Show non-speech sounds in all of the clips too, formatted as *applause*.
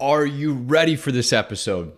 Are you ready for this episode?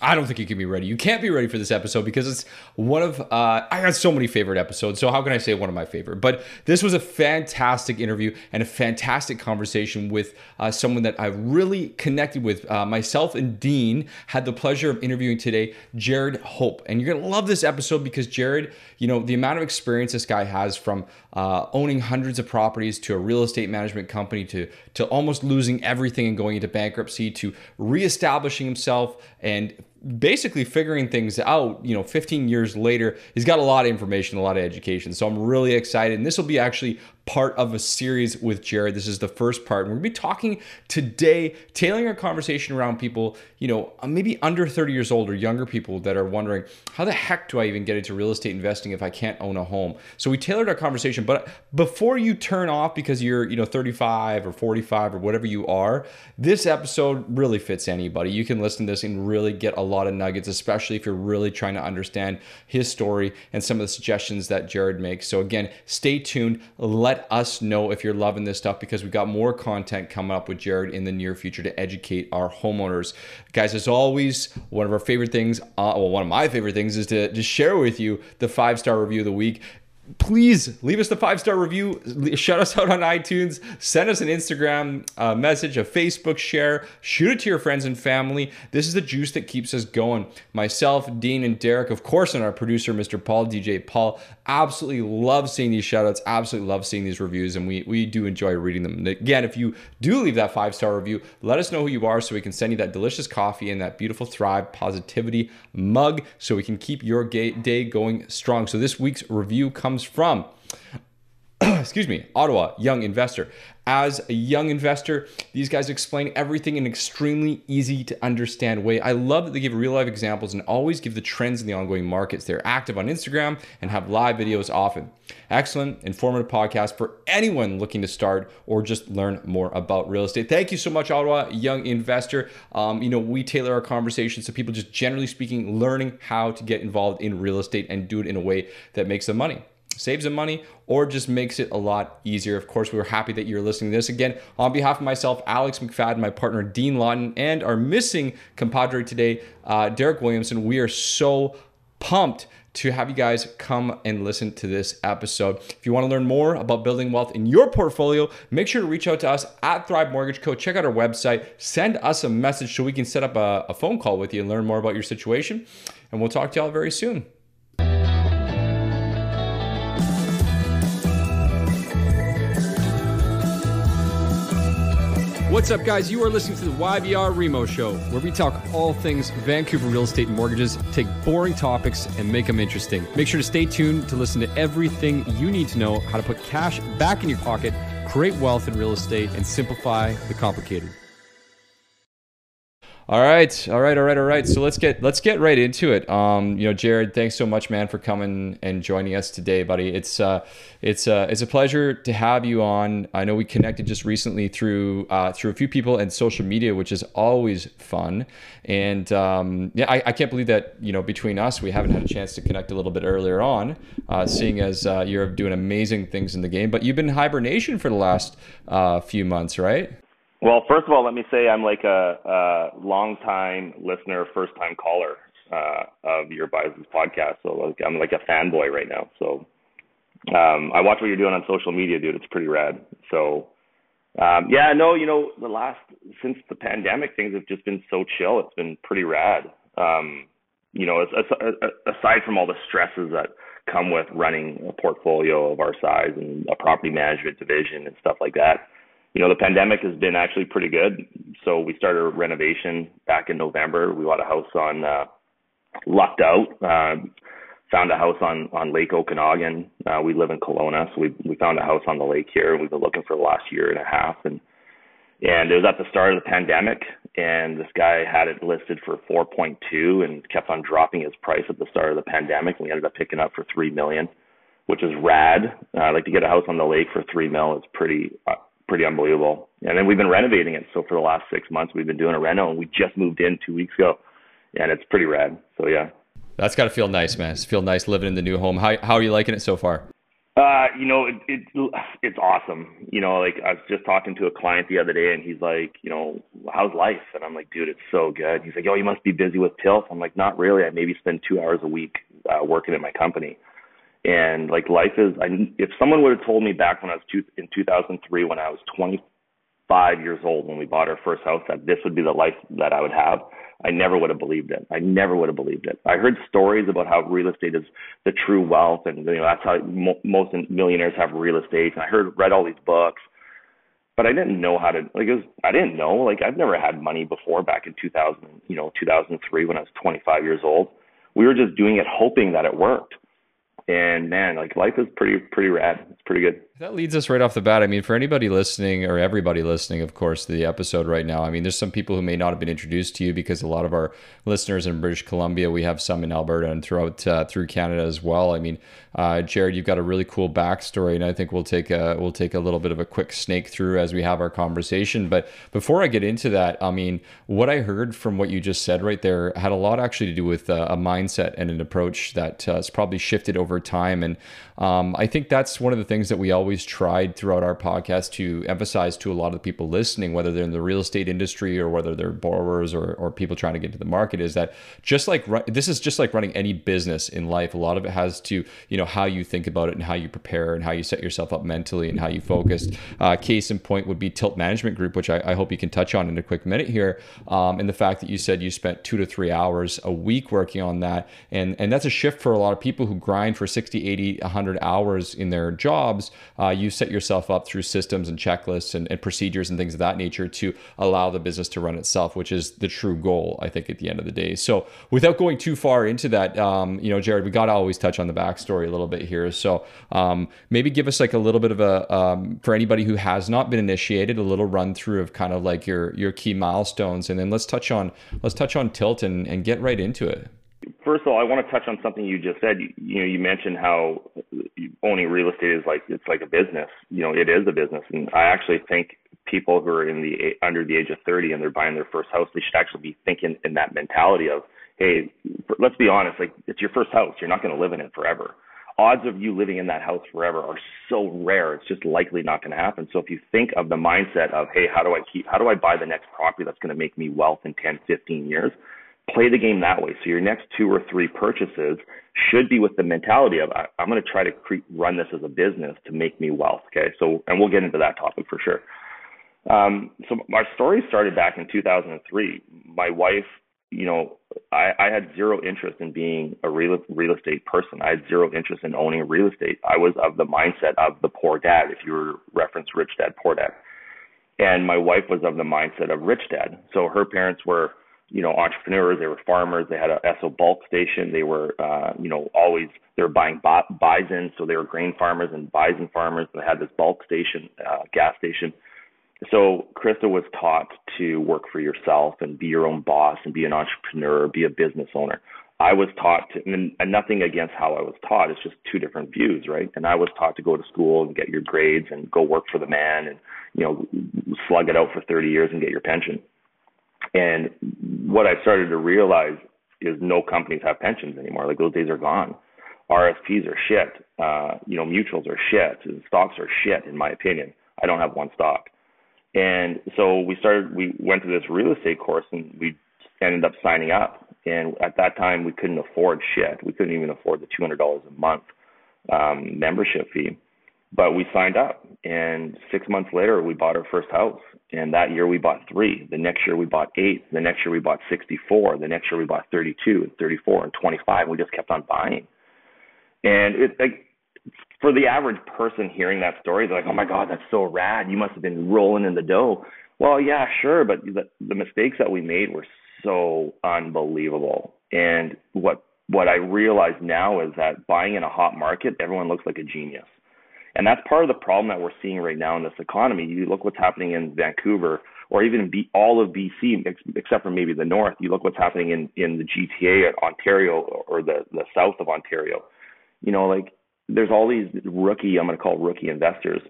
I don't think you can be ready. You can't be ready for this episode because it's one of uh, I got so many favorite episodes. So how can I say one of my favorite? But this was a fantastic interview and a fantastic conversation with uh, someone that I really connected with. Uh, myself and Dean had the pleasure of interviewing today, Jared Hope, and you're gonna love this episode because Jared, you know, the amount of experience this guy has from uh, owning hundreds of properties to a real estate management company to to almost losing everything and going into bankruptcy to reestablishing himself and basically figuring things out, you know, 15 years later, he's got a lot of information, a lot of education. So I'm really excited. And this will be actually part of a series with Jared. This is the first part. We're to be talking today, tailoring our conversation around people, you know, uh, maybe under 30 years old or younger people that are wondering, how the heck do I even get into real estate investing if I can't own a home? So we tailored our conversation. But before you turn off because you're, you know, 35 or 45 or whatever you are, this episode really fits anybody. You can listen to this and really get a lot of nuggets, especially if you're really trying to understand his story and some of the suggestions that Jared makes. So again, stay tuned. Let let us know if you're loving this stuff because we've got more content coming up with Jared in the near future to educate our homeowners. Guys, as always, one of our favorite things, uh, well, one of my favorite things is to just share with you the five star review of the week please leave us the five star review. Shout us out on iTunes. Send us an Instagram uh, message, a Facebook share. Shoot it to your friends and family. This is the juice that keeps us going. Myself, Dean, and Derek, of course, and our producer, Mr. Paul, DJ Paul, absolutely love seeing these shout outs, absolutely love seeing these reviews, and we, we do enjoy reading them. Again, if you do leave that five star review, let us know who you are so we can send you that delicious coffee and that beautiful Thrive Positivity mug so we can keep your day going strong. So this week's review comes from, *clears throat* excuse me, Ottawa Young Investor. As a young investor, these guys explain everything in an extremely easy to understand way. I love that they give real life examples and always give the trends in the ongoing markets. They're active on Instagram and have live videos often. Excellent, informative podcast for anyone looking to start or just learn more about real estate. Thank you so much, Ottawa Young Investor. Um, you know, we tailor our conversations so people just generally speaking, learning how to get involved in real estate and do it in a way that makes them money saves them money or just makes it a lot easier. Of course, we were happy that you're listening to this. Again, on behalf of myself, Alex McFadden, my partner Dean Lawton, and our missing compadre today, uh, Derek Williamson, we are so pumped to have you guys come and listen to this episode. If you want to learn more about building wealth in your portfolio, make sure to reach out to us at Thrive Mortgage Co. Check out our website, send us a message so we can set up a, a phone call with you and learn more about your situation. And we'll talk to y'all very soon. What's up, guys? You are listening to the YVR Remo Show, where we talk all things Vancouver real estate and mortgages, take boring topics and make them interesting. Make sure to stay tuned to listen to everything you need to know how to put cash back in your pocket, create wealth in real estate, and simplify the complicated. All right, all right, all right, all right. So let's get let's get right into it. Um, you know, Jared, thanks so much, man, for coming and joining us today, buddy. It's uh, it's uh, it's a pleasure to have you on. I know we connected just recently through uh, through a few people and social media, which is always fun. And um, yeah, I, I can't believe that you know between us, we haven't had a chance to connect a little bit earlier on, uh, seeing as uh, you're doing amazing things in the game. But you've been hibernation for the last uh, few months, right? Well, first of all, let me say I'm like a, a long-time listener, first-time caller uh, of your Bibles podcast. So like, I'm like a fanboy right now. So um, I watch what you're doing on social media, dude. It's pretty rad. So um, yeah, no, you know, the last since the pandemic, things have just been so chill. It's been pretty rad. Um, you know, aside from all the stresses that come with running a portfolio of our size and a property management division and stuff like that you know, the pandemic has been actually pretty good. So we started a renovation back in November. We bought a house on uh, lucked out. Uh, found a house on on Lake Okanagan. Uh, we live in Kelowna, so we we found a house on the lake here. We've been looking for the last year and a half, and and it was at the start of the pandemic. And this guy had it listed for 4.2 and kept on dropping his price at the start of the pandemic. And we ended up picking up for three million, which is rad. Uh, like to get a house on the lake for three mil is pretty uh, pretty unbelievable. And then we've been renovating it. So for the last six months, we've been doing a reno, and we just moved in two weeks ago, and it's pretty rad. So yeah, that's got to feel nice, man. It's feel nice living in the new home. How how are you liking it so far? Uh, you know, it, it it's awesome. You know, like I was just talking to a client the other day, and he's like, you know, how's life? And I'm like, dude, it's so good. He's like, oh, you must be busy with Tilt. I'm like, not really. I maybe spend two hours a week uh, working at my company. And like life is, I, if someone would have told me back when I was two, in 2003, when I was 25 years old, when we bought our first house, that this would be the life that I would have, I never would have believed it. I never would have believed it. I heard stories about how real estate is the true wealth, and you know that's how mo- most millionaires have real estate. And I heard read all these books, but I didn't know how to like. It was, I didn't know like I've never had money before back in 2000, you know, 2003 when I was 25 years old. We were just doing it hoping that it worked and man, like life is pretty pretty rad. It's pretty good. That leads us right off the bat. I mean, for anybody listening or everybody listening, of course, to the episode right now. I mean, there's some people who may not have been introduced to you because a lot of our listeners in British Columbia, we have some in Alberta and throughout uh, through Canada as well. I mean, uh, Jared, you've got a really cool backstory, and I think we'll take a we'll take a little bit of a quick snake through as we have our conversation. But before I get into that, I mean, what I heard from what you just said right there had a lot actually to do with uh, a mindset and an approach that uh, has probably shifted over time. And um, I think that's one of the things that we always tried throughout our podcast to emphasize to a lot of the people listening, whether they're in the real estate industry or whether they're borrowers or, or people trying to get to the market, is that just like this is just like running any business in life. A lot of it has to, you know, how you think about it and how you prepare and how you set yourself up mentally and how you focus. Uh, case in point would be Tilt Management Group, which I, I hope you can touch on in a quick minute here. Um, and the fact that you said you spent two to three hours a week working on that. And, and that's a shift for a lot of people who grind for 60, 80, 100 hours in their jobs. Uh, you set yourself up through systems and checklists and, and procedures and things of that nature to allow the business to run itself, which is the true goal, I think, at the end of the day. So without going too far into that, um, you know, Jared, we got to always touch on the backstory a little bit here. So um, maybe give us like a little bit of a um, for anybody who has not been initiated, a little run through of kind of like your your key milestones, and then let's touch on let's touch on Tilt and, and get right into it. First of all, I want to touch on something you just said. You, you know, you mentioned how owning real estate is like it's like a business. You know, it is a business, and I actually think people who are in the under the age of 30 and they're buying their first house, they should actually be thinking in that mentality of, hey, let's be honest, like it's your first house, you're not going to live in it forever odds of you living in that house forever are so rare. It's just likely not going to happen. So if you think of the mindset of, hey, how do I keep, how do I buy the next property that's going to make me wealth in 10, 15 years? Play the game that way. So your next two or three purchases should be with the mentality of, I'm going to try to cre- run this as a business to make me wealth. Okay. So, and we'll get into that topic for sure. Um, so our story started back in 2003. My wife you know, I, I had zero interest in being a real real estate person. I had zero interest in owning real estate. I was of the mindset of the poor dad, if you reference rich dad, poor dad. And my wife was of the mindset of rich dad. So her parents were, you know, entrepreneurs. They were farmers. They had a Esso bulk station. They were, uh, you know, always they were buying bison. So they were grain farmers and bison farmers. They had this bulk station, uh, gas station so Krista was taught to work for yourself and be your own boss and be an entrepreneur, be a business owner. I was taught to, and, and nothing against how I was taught. It's just two different views, right? And I was taught to go to school and get your grades and go work for the man and, you know, slug it out for 30 years and get your pension. And what I started to realize is no companies have pensions anymore. Like those days are gone. RSPs are shit. Uh, you know, mutuals are shit. Stocks are shit, in my opinion. I don't have one stock. And so we started, we went to this real estate course and we ended up signing up. And at that time, we couldn't afford shit. We couldn't even afford the $200 a month um, membership fee. But we signed up. And six months later, we bought our first house. And that year, we bought three. The next year, we bought eight. The next year, we bought 64. The next year, we bought 32 and 34 and 25. We just kept on buying. And it, like, for the average person hearing that story, they're like, "Oh my God, that's so rad! You must have been rolling in the dough." Well, yeah, sure, but the, the mistakes that we made were so unbelievable. And what what I realize now is that buying in a hot market, everyone looks like a genius. And that's part of the problem that we're seeing right now in this economy. You look what's happening in Vancouver or even B, all of BC, except for maybe the north. You look what's happening in, in the GTA, at Ontario, or the, the south of Ontario. You know, like there's all these rookie, I'm going to call rookie investors,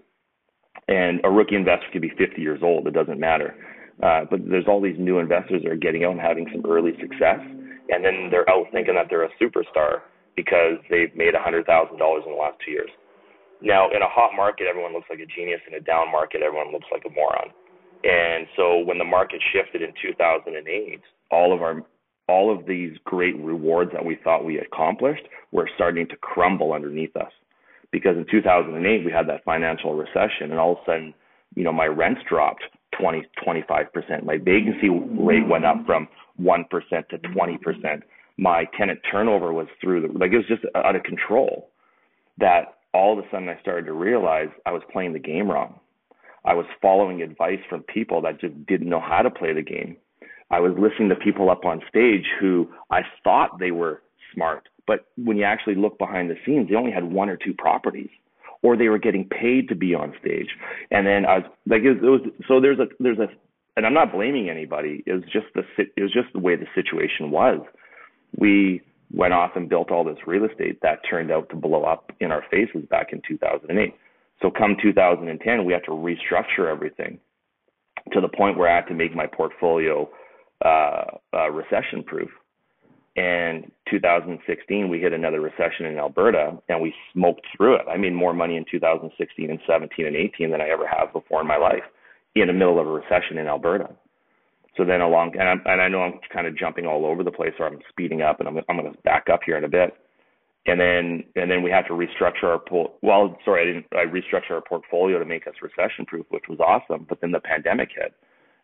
and a rookie investor could be 50 years old. It doesn't matter. Uh, but there's all these new investors that are getting out and having some early success, and then they're out thinking that they're a superstar because they've made $100,000 in the last two years. Now, in a hot market, everyone looks like a genius. In a down market, everyone looks like a moron. And so when the market shifted in 2008, all of our all of these great rewards that we thought we accomplished were starting to crumble underneath us. Because in 2008 we had that financial recession, and all of a sudden, you know, my rents dropped 20, 25 percent. My vacancy rate went up from one percent to 20 percent. My tenant turnover was through the like it was just out of control. That all of a sudden I started to realize I was playing the game wrong. I was following advice from people that just didn't know how to play the game. I was listening to people up on stage who I thought they were smart, but when you actually look behind the scenes, they only had one or two properties, or they were getting paid to be on stage. And then I was like, it was, it was so there's a there's a, and I'm not blaming anybody. It was just the it was just the way the situation was. We went off and built all this real estate that turned out to blow up in our faces back in 2008. So come 2010, we had to restructure everything to the point where I had to make my portfolio uh, uh, recession proof. And 2016, we hit another recession in Alberta, and we smoked through it. I made more money in 2016 and 17 and 18 than I ever have before in my life, in the middle of a recession in Alberta. So then along, and, I'm, and I know I'm kind of jumping all over the place, or I'm speeding up, and I'm, I'm going to back up here in a bit and then and then we had to restructure our pool. Well, sorry, I didn't. I restructured our portfolio to make us recession proof, which was awesome. But then the pandemic hit,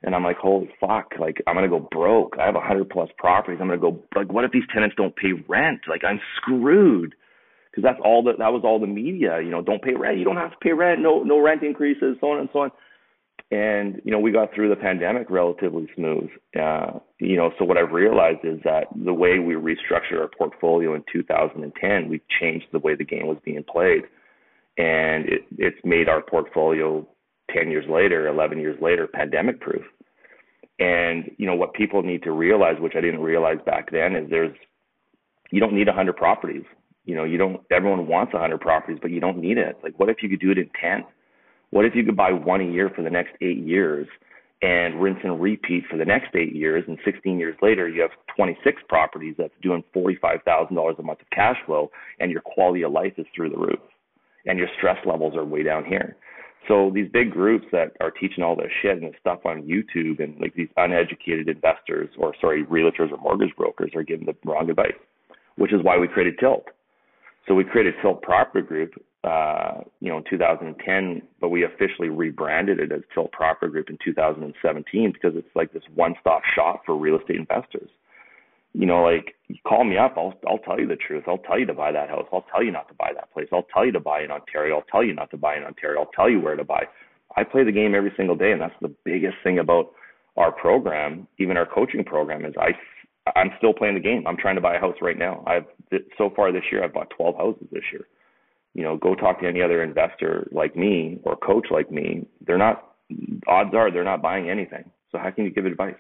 and I'm like, holy fuck! Like I'm gonna go broke. I have a hundred plus properties. I'm gonna go like, what if these tenants don't pay rent? Like I'm screwed. Because that's all that that was all the media. You know, don't pay rent. You don't have to pay rent. No no rent increases. So on and so on. And you know, we got through the pandemic relatively smooth. Uh, you know, so what I've realized is that the way we restructured our portfolio in 2010, we changed the way the game was being played, and it, it's made our portfolio 10 years later, 11 years later, pandemic proof. And you know what people need to realize, which I didn't realize back then, is there's you don't need 100 properties. You know, you don't. Everyone wants 100 properties, but you don't need it. Like, what if you could do it in 10? What if you could buy one a year for the next eight years and rinse and repeat for the next eight years, and 16 years later you have 26 properties that's doing $45,000 a month of cash flow, and your quality of life is through the roof, and your stress levels are way down here. So these big groups that are teaching all this shit and stuff on YouTube, and like these uneducated investors, or sorry, realtors or mortgage brokers, are giving the wrong advice, which is why we created Tilt. So we created Tilt Property Group, uh, you know, in 2010, but we officially rebranded it as Tilt Property Group in 2017 because it's like this one-stop shop for real estate investors. You know, like call me up, I'll I'll tell you the truth. I'll tell you to buy that house. I'll tell you not to buy that place. I'll tell you to buy in Ontario. I'll tell you not to buy in Ontario. I'll tell you where to buy. I play the game every single day, and that's the biggest thing about our program, even our coaching program, is I I'm still playing the game. I'm trying to buy a house right now. I've so far this year I've bought 12 houses this year you know, go talk to any other investor like me or coach like me. They're not, odds are they're not buying anything. So how can you give advice?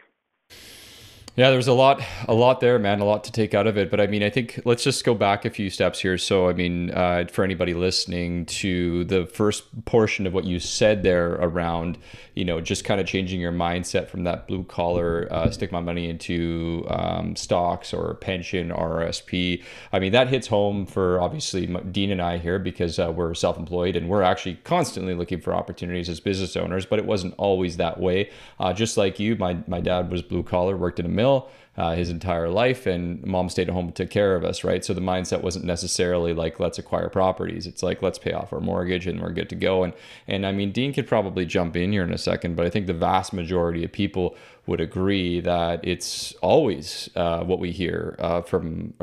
Yeah, there's a lot, a lot there, man. A lot to take out of it. But I mean, I think let's just go back a few steps here. So, I mean, uh, for anybody listening to the first portion of what you said there around, you know, just kind of changing your mindset from that blue collar, uh, stick my money into um, stocks or pension, RSP. I mean, that hits home for obviously Dean and I here because uh, we're self-employed and we're actually constantly looking for opportunities as business owners. But it wasn't always that way. Uh, just like you, my my dad was blue collar, worked in a mill mill uh, his entire life, and mom stayed at home and took care of us, right? So the mindset wasn't necessarily like let's acquire properties. It's like let's pay off our mortgage and we're good to go. And and I mean, Dean could probably jump in here in a second, but I think the vast majority of people would agree that it's always uh, what we hear uh, from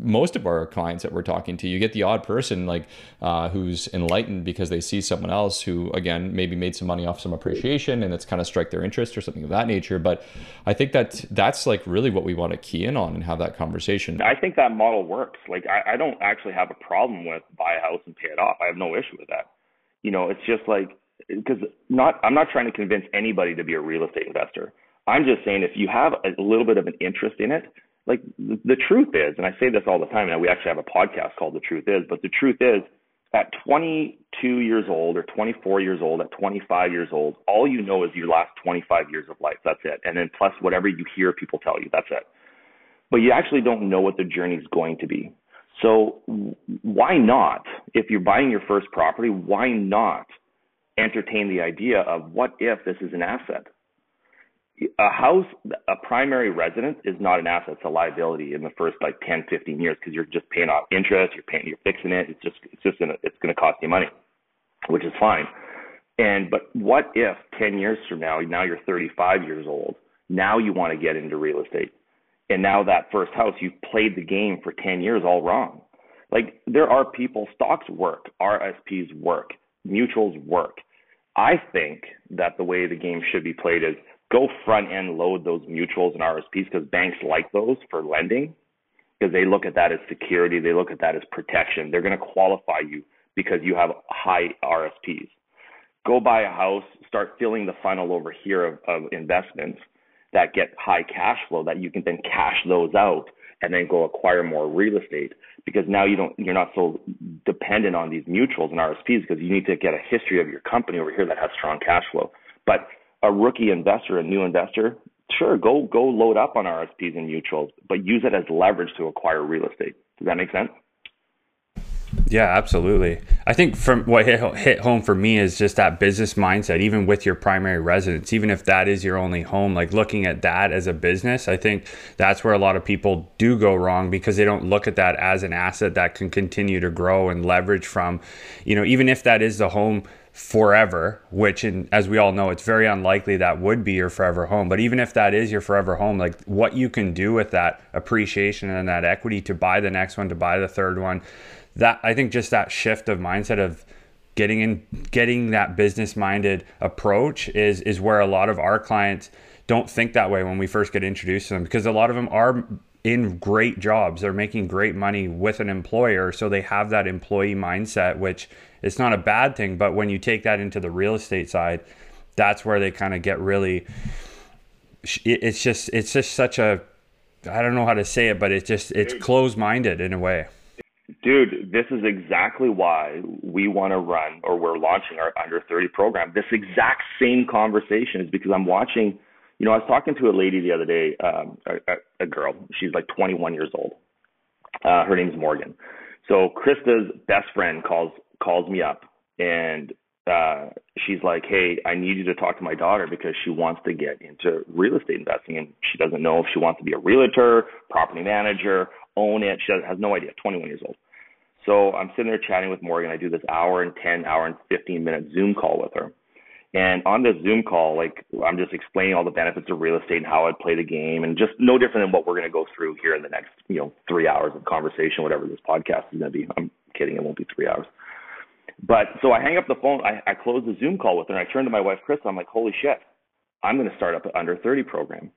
most of our clients that we're talking to. You get the odd person like uh, who's enlightened because they see someone else who, again, maybe made some money off some appreciation and it's kind of strike their interest or something of that nature. But I think that that's like really what we want to key in on and have that conversation. I think that model works. Like I, I don't actually have a problem with buy a house and pay it off. I have no issue with that. You know, it's just like because not I'm not trying to convince anybody to be a real estate investor. I'm just saying if you have a little bit of an interest in it, like the, truth is, and I say this all the time, and we actually have a podcast called The Truth Is, but the truth is, at 22 years old or 24 years old, at 25 years old, all you know is your last 25 years of life. That's it. And then plus whatever you hear people tell you, that's it. But you actually don't know what the journey is going to be. So why not, if you're buying your first property, why not entertain the idea of what if this is an asset? A house, a primary residence is not an asset, it's a liability in the first like 10, 15 years because you're just paying off interest, you're paying, you're fixing it. It's just, it's just gonna, it's gonna cost you money, which is fine. And, but what if 10 years from now, now you're 35 years old, now you want to get into real estate and now that first house, you've played the game for 10 years all wrong. Like there are people, stocks work, RSPs work, mutuals work. I think that the way the game should be played is go front end load those mutuals and RSPs because banks like those for lending because they look at that as security. They look at that as protection. They're going to qualify you because you have high RSPs. Go buy a house, start filling the funnel over here of, of investments that get high cash flow that you can then cash those out and then go acquire more real estate because now you don't you're not so dependent on these mutuals and RSPs because you need to get a history of your company over here that has strong cash flow. But a rookie investor, a new investor, sure, go go load up on RSPs and mutuals, but use it as leverage to acquire real estate. Does that make sense? Yeah, absolutely. I think from what hit, hit home for me is just that business mindset, even with your primary residence, even if that is your only home, like looking at that as a business, I think that's where a lot of people do go wrong because they don't look at that as an asset that can continue to grow and leverage from, you know, even if that is the home forever, which in, as we all know, it's very unlikely that would be your forever home. But even if that is your forever home, like what you can do with that appreciation and that equity to buy the next one, to buy the third one, that I think just that shift of mindset of getting in getting that business minded approach is is where a lot of our clients don't think that way when we first get introduced to them because a lot of them are in great jobs they're making great money with an employer so they have that employee mindset which is not a bad thing but when you take that into the real estate side that's where they kind of get really it's just it's just such a I don't know how to say it but it's just it's closed minded in a way Dude, this is exactly why we want to run or we're launching our under 30 program. This exact same conversation is because I'm watching, you know, I was talking to a lady the other day, um, a, a girl, she's like 21 years old. Uh, her name's Morgan. So Krista's best friend calls, calls me up and, uh, she's like, Hey, I need you to talk to my daughter because she wants to get into real estate investing and she doesn't know if she wants to be a realtor, property manager, own it. She has no idea, 21 years old. So I'm sitting there chatting with Morgan. I do this hour and 10, hour and 15 minute Zoom call with her. And on this Zoom call, like I'm just explaining all the benefits of real estate and how I'd play the game and just no different than what we're going to go through here in the next, you know, three hours of conversation, whatever this podcast is going to be. I'm kidding. It won't be three hours. But so I hang up the phone. I, I close the Zoom call with her and I turn to my wife, Chris. I'm like, holy shit, I'm going to start up an under 30 program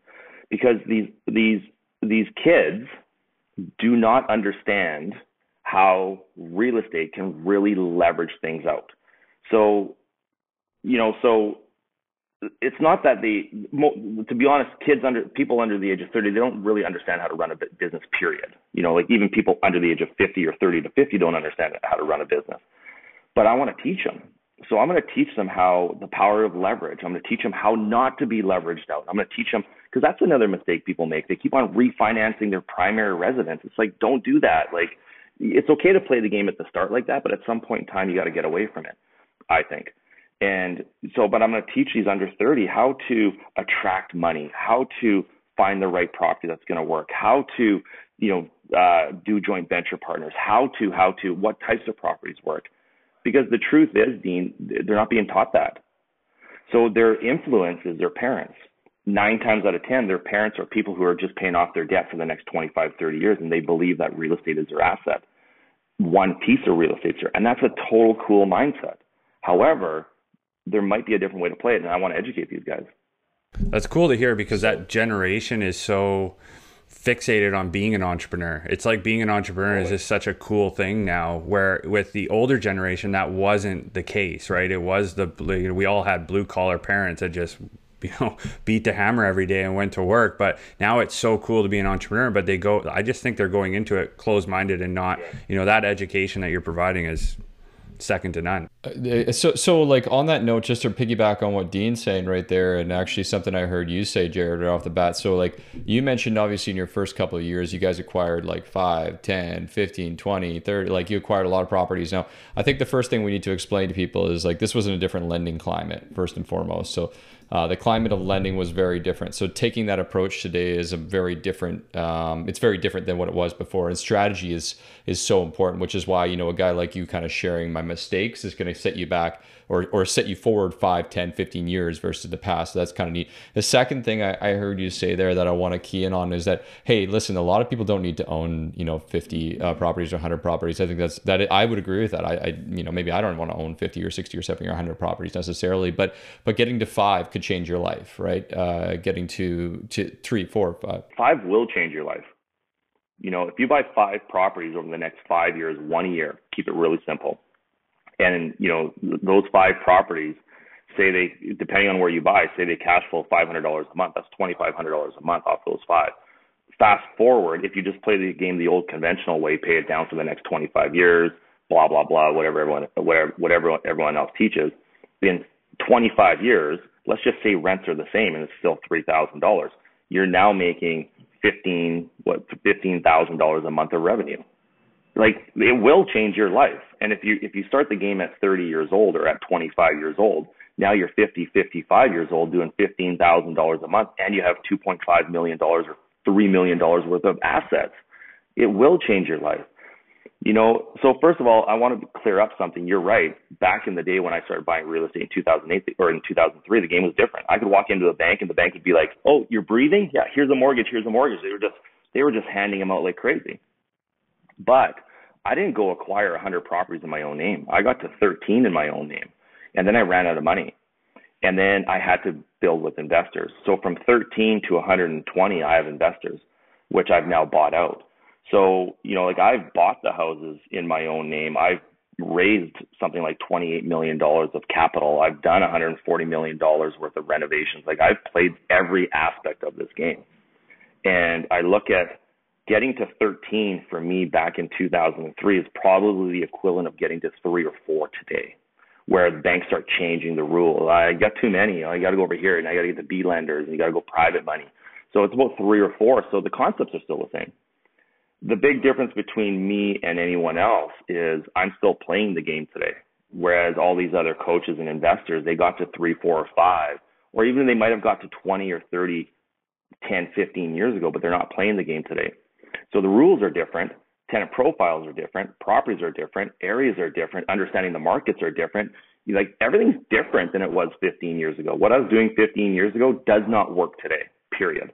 because these, these, these kids do not understand how real estate can really leverage things out. So, you know, so it's not that they, to be honest, kids under people under the age of 30, they don't really understand how to run a business. Period. You know, like even people under the age of 50 or 30 to 50 don't understand how to run a business. But I want to teach them. So I'm going to teach them how the power of leverage. I'm going to teach them how not to be leveraged out. I'm going to teach them because that's another mistake people make. They keep on refinancing their primary residence. It's like don't do that. Like it's okay to play the game at the start like that, but at some point in time you got to get away from it. I think. And so, but I'm going to teach these under 30 how to attract money, how to find the right property that's going to work, how to, you know, uh, do joint venture partners, how to, how to, what types of properties work because the truth is, Dean, they're not being taught that. So their influence is their parents. Nine times out of 10, their parents are people who are just paying off their debt for the next 25, 30 years, and they believe that real estate is their asset. One piece of real estate, and that's a total cool mindset. However, there might be a different way to play it, and I want to educate these guys. That's cool to hear because that generation is so fixated on being an entrepreneur. It's like being an entrepreneur is just such a cool thing now. Where with the older generation, that wasn't the case, right? It was the you know, we all had blue collar parents that just *laughs* you know beat the hammer every day and went to work. But now it's so cool to be an entrepreneur. But they go, I just think they're going into it closed minded and not you know that education that you're providing is second to none. Uh, so, so like on that note, just to piggyback on what Dean's saying right there, and actually something I heard you say, Jared, right off the bat. So, like you mentioned, obviously in your first couple of years, you guys acquired like 5, 10, 15, 20, 30, like you acquired a lot of properties. Now, I think the first thing we need to explain to people is like this was in a different lending climate, first and foremost. So, uh, the climate of lending was very different. So taking that approach today is a very different. Um, it's very different than what it was before, and strategy is is so important. Which is why you know a guy like you kind of sharing my mistakes is going to set you back or, or set you forward 5, 10, 15 years versus the past. So that's kind of neat. The second thing I, I heard you say there that I want to key in on is that, hey, listen, a lot of people don't need to own, you know, 50 uh, properties or 100 properties. I think that's that I would agree with that. I, I, you know, maybe I don't want to own 50 or 60 or 70 or 100 properties necessarily, but but getting to five could change your life, right? Uh, getting to to three, four, five. Five will change your life. You know, if you buy five properties over the next five years, one year, keep it really simple and you know those five properties say they depending on where you buy say they cash flow $500 a month that's $2500 a month off those five. Fast forward if you just play the game the old conventional way pay it down for the next 25 years blah blah blah whatever everyone whatever whatever everyone else teaches in 25 years let's just say rents are the same and it's still $3000 you're now making 15 what $15000 a month of revenue like it will change your life. And if you if you start the game at 30 years old or at 25 years old, now you're 50, 55 years old doing $15,000 a month and you have 2.5 million dollars or 3 million dollars worth of assets. It will change your life. You know, so first of all, I want to clear up something. You're right. Back in the day when I started buying real estate in 2008 or in 2003, the game was different. I could walk into a bank and the bank would be like, "Oh, you're breathing? Yeah, here's a mortgage. Here's a mortgage." They were just they were just handing them out like crazy. But I didn't go acquire 100 properties in my own name. I got to 13 in my own name. And then I ran out of money. And then I had to build with investors. So from 13 to 120, I have investors, which I've now bought out. So, you know, like I've bought the houses in my own name. I've raised something like $28 million of capital. I've done $140 million worth of renovations. Like I've played every aspect of this game. And I look at getting to 13 for me back in 2003 is probably the equivalent of getting to three or four today, where banks start changing the rule. I got too many. I got to go over here, and I got to get the B lenders, and you got to go private money. So it's about three or four. So the concepts are still the same. The big difference between me and anyone else is I'm still playing the game today, whereas all these other coaches and investors they got to three, four, or five, or even they might have got to 20 or 30, 10, 15 years ago, but they're not playing the game today. So the rules are different, tenant profiles are different, properties are different, areas are different, understanding the markets are different. Like everything's different than it was 15 years ago. What I was doing 15 years ago does not work today. Period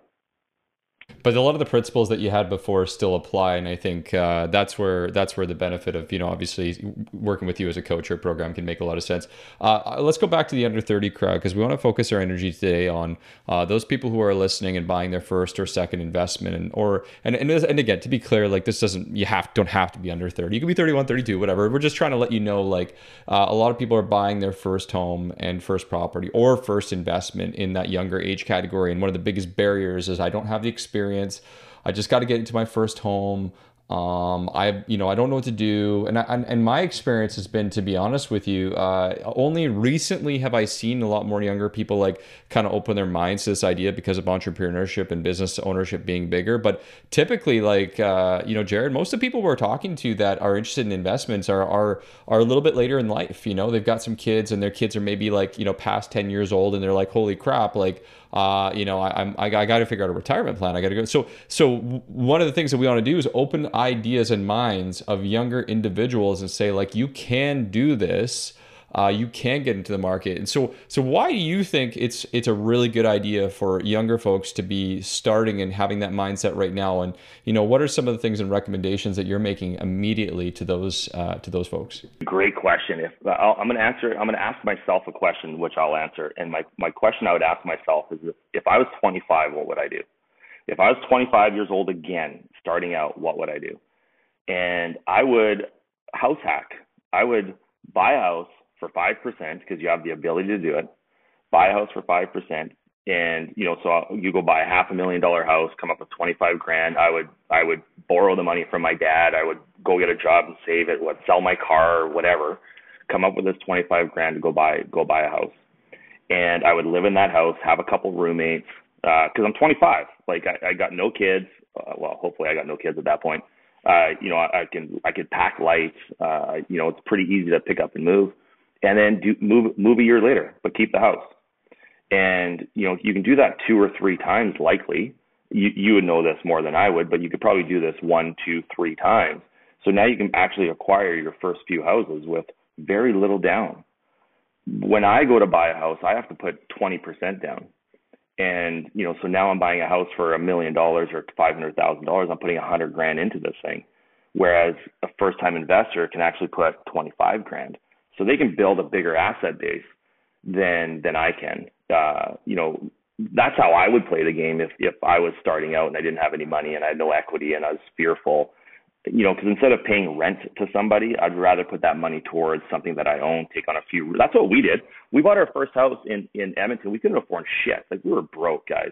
but a lot of the principles that you had before still apply and i think uh, that's where that's where the benefit of you know obviously working with you as a coach or program can make a lot of sense. Uh, let's go back to the under 30 crowd because we want to focus our energy today on uh, those people who are listening and buying their first or second investment and or and, and and again to be clear like this doesn't you have don't have to be under 30 you can be 31 32 whatever. We're just trying to let you know like uh, a lot of people are buying their first home and first property or first investment in that younger age category. And one of the biggest barriers is i don't have the experience experience. I just got to get into my first home. Um, I, you know, I don't know what to do. And, I, and my experience has been, to be honest with you, uh, only recently have I seen a lot more younger people like kind of open their minds to this idea because of entrepreneurship and business ownership being bigger. But typically, like, uh, you know, Jared, most of the people we're talking to that are interested in investments are, are, are a little bit later in life. You know, they've got some kids and their kids are maybe like, you know, past 10 years old and they're like, holy crap, like, uh, you know, I, I, I got to figure out a retirement plan. I got to go. So, so one of the things that we want to do is open ideas and minds of younger individuals and say, like, you can do this uh, you can get into the market. And so, so why do you think it's it's a really good idea for younger folks to be starting and having that mindset right now? And you know, what are some of the things and recommendations that you're making immediately to those uh, to those folks? Great question. If i am going to answer, I'm going to ask myself a question, which I'll answer. And my my question I would ask myself is, if, if I was 25, what would I do? If I was 25 years old again, starting out, what would I do? And I would house hack. I would buy a house for 5% because you have the ability to do it. Buy a house for 5%. And, you know, so you go buy a half a million dollar house, come up with 25 grand. I would, I would borrow the money from my dad. I would go get a job and save it, what, sell my car or whatever. come up with this 25 grand to go buy go buy a house. And I would live in that house, have a couple roommates, uh, I'm 25. Like I, I got no kids. Uh, well, hopefully I got no kids at that point. Uh, you know, I, I can I could pack lights. Uh, you know, it's pretty easy to pick up and move, and then do move move a year later, but keep the house. And you know, you can do that two or three times likely. You you would know this more than I would, but you could probably do this one, two, three times. So now you can actually acquire your first few houses with very little down. When I go to buy a house, I have to put 20% down. And, you know, so now I'm buying a house for a million dollars or $500,000. I'm putting a hundred grand into this thing. Whereas a first time investor can actually put 25 grand. So they can build a bigger asset base than, than I can. Uh, you know, that's how I would play the game if, if I was starting out and I didn't have any money and I had no equity and I was fearful you know, because instead of paying rent to somebody, I'd rather put that money towards something that I own, take on a few. That's what we did. We bought our first house in in Edmonton. We couldn't afford shit. Like we were broke, guys.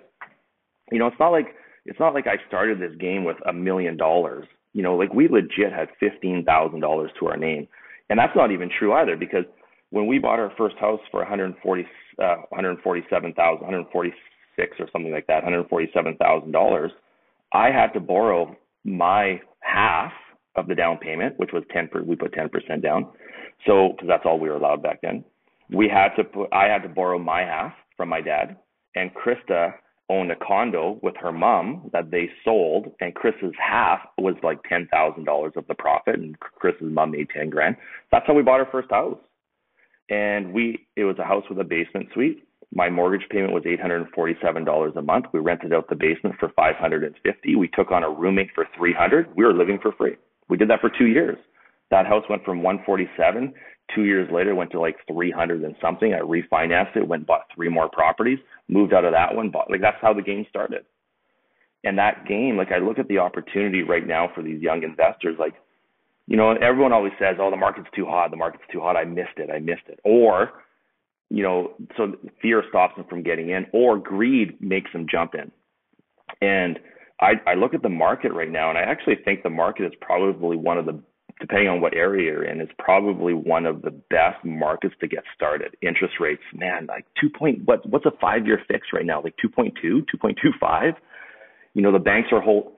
You know, it's not like it's not like I started this game with a million dollars. You know, like we legit had fifteen thousand dollars to our name, and that's not even true either because when we bought our first house for 140, uh, 147,000, 146 or something like that, 147,000 dollars, I had to borrow my half of the down payment, which was 10 per, we put 10% down. So, cause that's all we were allowed back then. We had to put, I had to borrow my half from my dad and Krista owned a condo with her mom that they sold and Chris's half was like $10,000 of the profit and Chris's mom made 10 grand. That's how we bought our first house. And we, it was a house with a basement suite my mortgage payment was $847 a month. We rented out the basement for 550. We took on a roommate for 300. We were living for free. We did that for 2 years. That house went from 147 2 years later went to like 300 and something. I refinanced it, went bought three more properties, moved out of that one, bought like that's how the game started. And that game, like I look at the opportunity right now for these young investors like you know, everyone always says, "Oh, the market's too hot. The market's too hot. I missed it. I missed it." Or you know, so fear stops them from getting in, or greed makes them jump in. And I, I look at the market right now, and I actually think the market is probably one of the, depending on what area you're in, is probably one of the best markets to get started. Interest rates, man, like two point, what, what's a five year fix right now? Like 2.2, 2.25? You know, the banks are hold,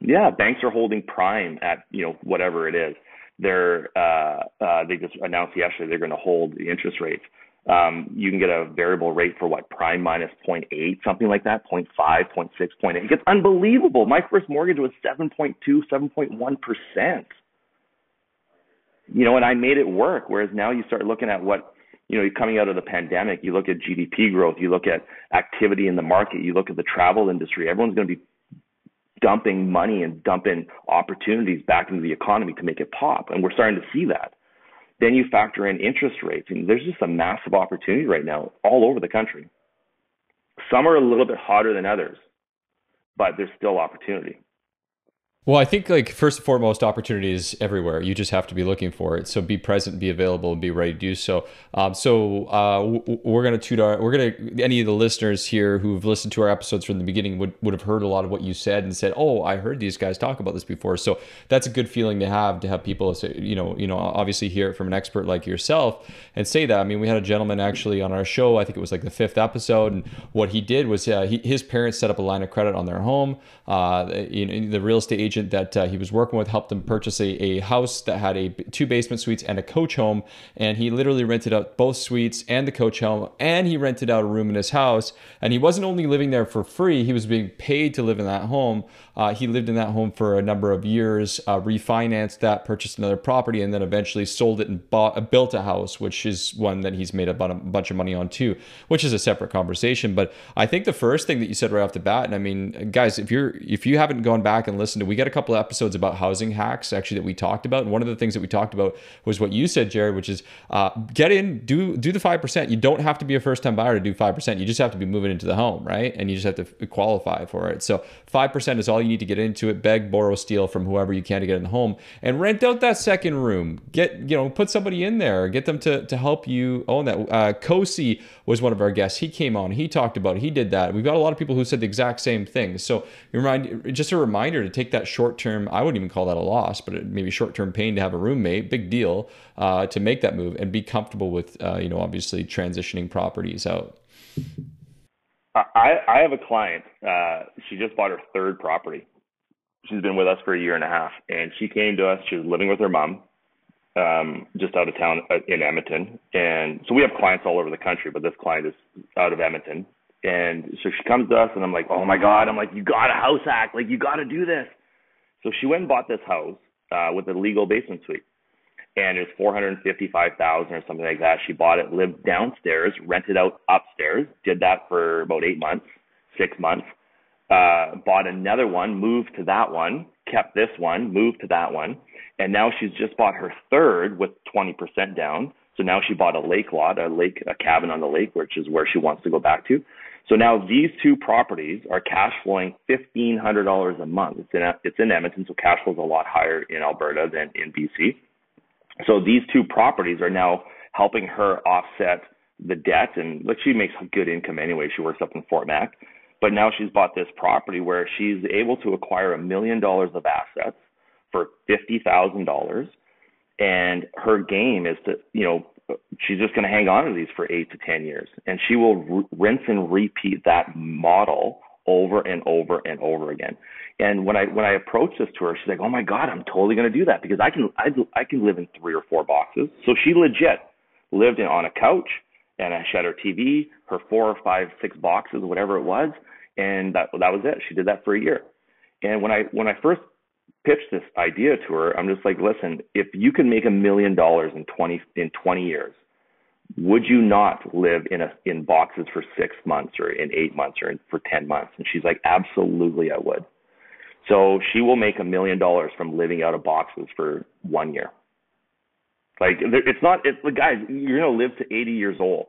yeah, banks are holding prime at, you know, whatever it is. They're, uh, uh, they just announced yesterday they're going to hold the interest rates. Um, you can get a variable rate for what prime minus 0.8, something like that, 0.5, 0.6, 0.8. It gets unbelievable. My first mortgage was 7.2, 7.1 percent. You know, and I made it work. Whereas now you start looking at what you know, coming out of the pandemic, you look at GDP growth, you look at activity in the market, you look at the travel industry. Everyone's going to be dumping money and dumping opportunities back into the economy to make it pop, and we're starting to see that. Then you factor in interest rates, and there's just a massive opportunity right now all over the country. Some are a little bit hotter than others, but there's still opportunity. Well, I think like first and foremost, opportunity is everywhere. You just have to be looking for it. So be present, be available, and be ready to do so. Um, so uh, we're gonna toot our, we're gonna any of the listeners here who've listened to our episodes from the beginning would would have heard a lot of what you said and said, oh, I heard these guys talk about this before. So that's a good feeling to have to have people say, you know, you know, obviously hear it from an expert like yourself and say that. I mean, we had a gentleman actually on our show. I think it was like the fifth episode, and what he did was uh, he, his parents set up a line of credit on their home. Uh, you know, the real estate agent agent that uh, he was working with helped him purchase a, a house that had a two basement suites and a coach home. And he literally rented out both suites and the coach home, and he rented out a room in his house. And he wasn't only living there for free; he was being paid to live in that home. Uh, he lived in that home for a number of years, uh, refinanced that, purchased another property, and then eventually sold it and bought, uh, built a house, which is one that he's made a bunch of money on too, which is a separate conversation. But I think the first thing that you said right off the bat, and I mean, guys, if you're if you haven't gone back and listened to, we got a couple of episodes about housing hacks actually that we talked about, and one of the things that we talked about was what you said, Jared, which is uh, get in, do do the five percent. You don't have to be a first time buyer to do five percent. You just have to be moving into the home, right? And you just have to qualify for it. So five percent is all you need to get into it. Beg, borrow, steal from whoever you can to get in the home, and rent out that second room. Get you know, put somebody in there, get them to to help you own that. Uh, was one of our guests. He came on, he talked about it, he did that. We've got a lot of people who said the exact same thing. So remind, just a reminder to take that short term. I wouldn't even call that a loss, but maybe short term pain to have a roommate. Big deal uh, to make that move and be comfortable with, uh, you know, obviously transitioning properties out. I, I have a client. Uh, she just bought her third property. She's been with us for a year and a half, and she came to us. She was living with her mom, um, just out of town uh, in Edmonton. And so we have clients all over the country, but this client is out of Edmonton. And so she comes to us, and I'm like, oh my god! I'm like, you got a house hack, like you got to do this. So she went and bought this house uh, with a legal basement suite and it was four hundred and fifty five thousand or something like that. She bought it, lived downstairs, rented out upstairs, did that for about eight months, six months. Uh, bought another one, moved to that one, kept this one, moved to that one, and now she's just bought her third with twenty percent down. So now she bought a lake lot, a lake, a cabin on the lake, which is where she wants to go back to. So now these two properties are cash flowing fifteen hundred dollars a month. It's in it's in Edmonton, so cash flow is a lot higher in Alberta than in BC. So these two properties are now helping her offset the debt and like she makes good income anyway. She works up in Fort Mac. But now she's bought this property where she's able to acquire a million dollars of assets for fifty thousand dollars. And her game is to, you know, she's just going to hang on to these for eight to ten years, and she will r- rinse and repeat that model over and over and over again. And when I when I approached this to her, she's like, "Oh my God, I'm totally going to do that because I can I I can live in three or four boxes." So she legit lived in on a couch and she had her TV, her four or five, six boxes, whatever it was, and that that was it. She did that for a year. And when I when I first pitched this idea to her, I'm just like, listen, if you can make a million dollars in 20 in 20 years, would you not live in a in boxes for six months or in eight months or in, for 10 months? And she's like, absolutely, I would. So she will make a million dollars from living out of boxes for one year. Like it's not, it's the guys, you're to live to 80 years old.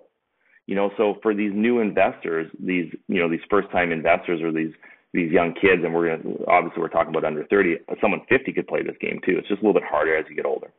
You know, so for these new investors, these, you know, these first time investors or these, these young kids, and we're to, obviously we're talking about under 30, someone 50 could play this game too. It's just a little bit harder as you get older.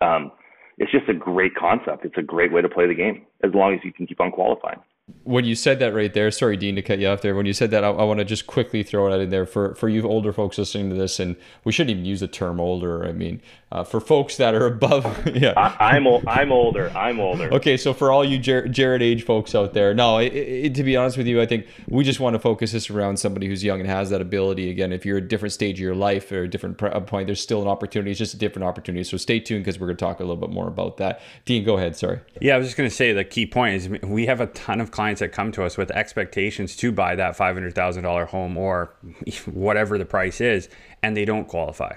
Um, it's just a great concept. It's a great way to play the game as long as you can keep on qualifying when you said that right there, sorry, Dean, to cut you off there. When you said that, I, I want to just quickly throw it out in there for, for you older folks listening to this, and we shouldn't even use the term older. I mean, uh, for folks that are *laughs* above, yeah, I, am o- I'm older. I'm older. Okay, so for all you Jar- Jared age folks out there, no, it, it, to be honest with you, I think we just want to focus this around somebody who's young and has that ability. Again, if you're a different stage of your life or a different point, there's still an opportunity. It's just a different opportunity. So stay tuned because we're going to talk a little bit more about that. Dean, go ahead. Sorry. Yeah, I was just going to say the key point is we have a ton of clients that come to us with expectations to buy that $500,000 home or *laughs* whatever the price is, and they don't qualify.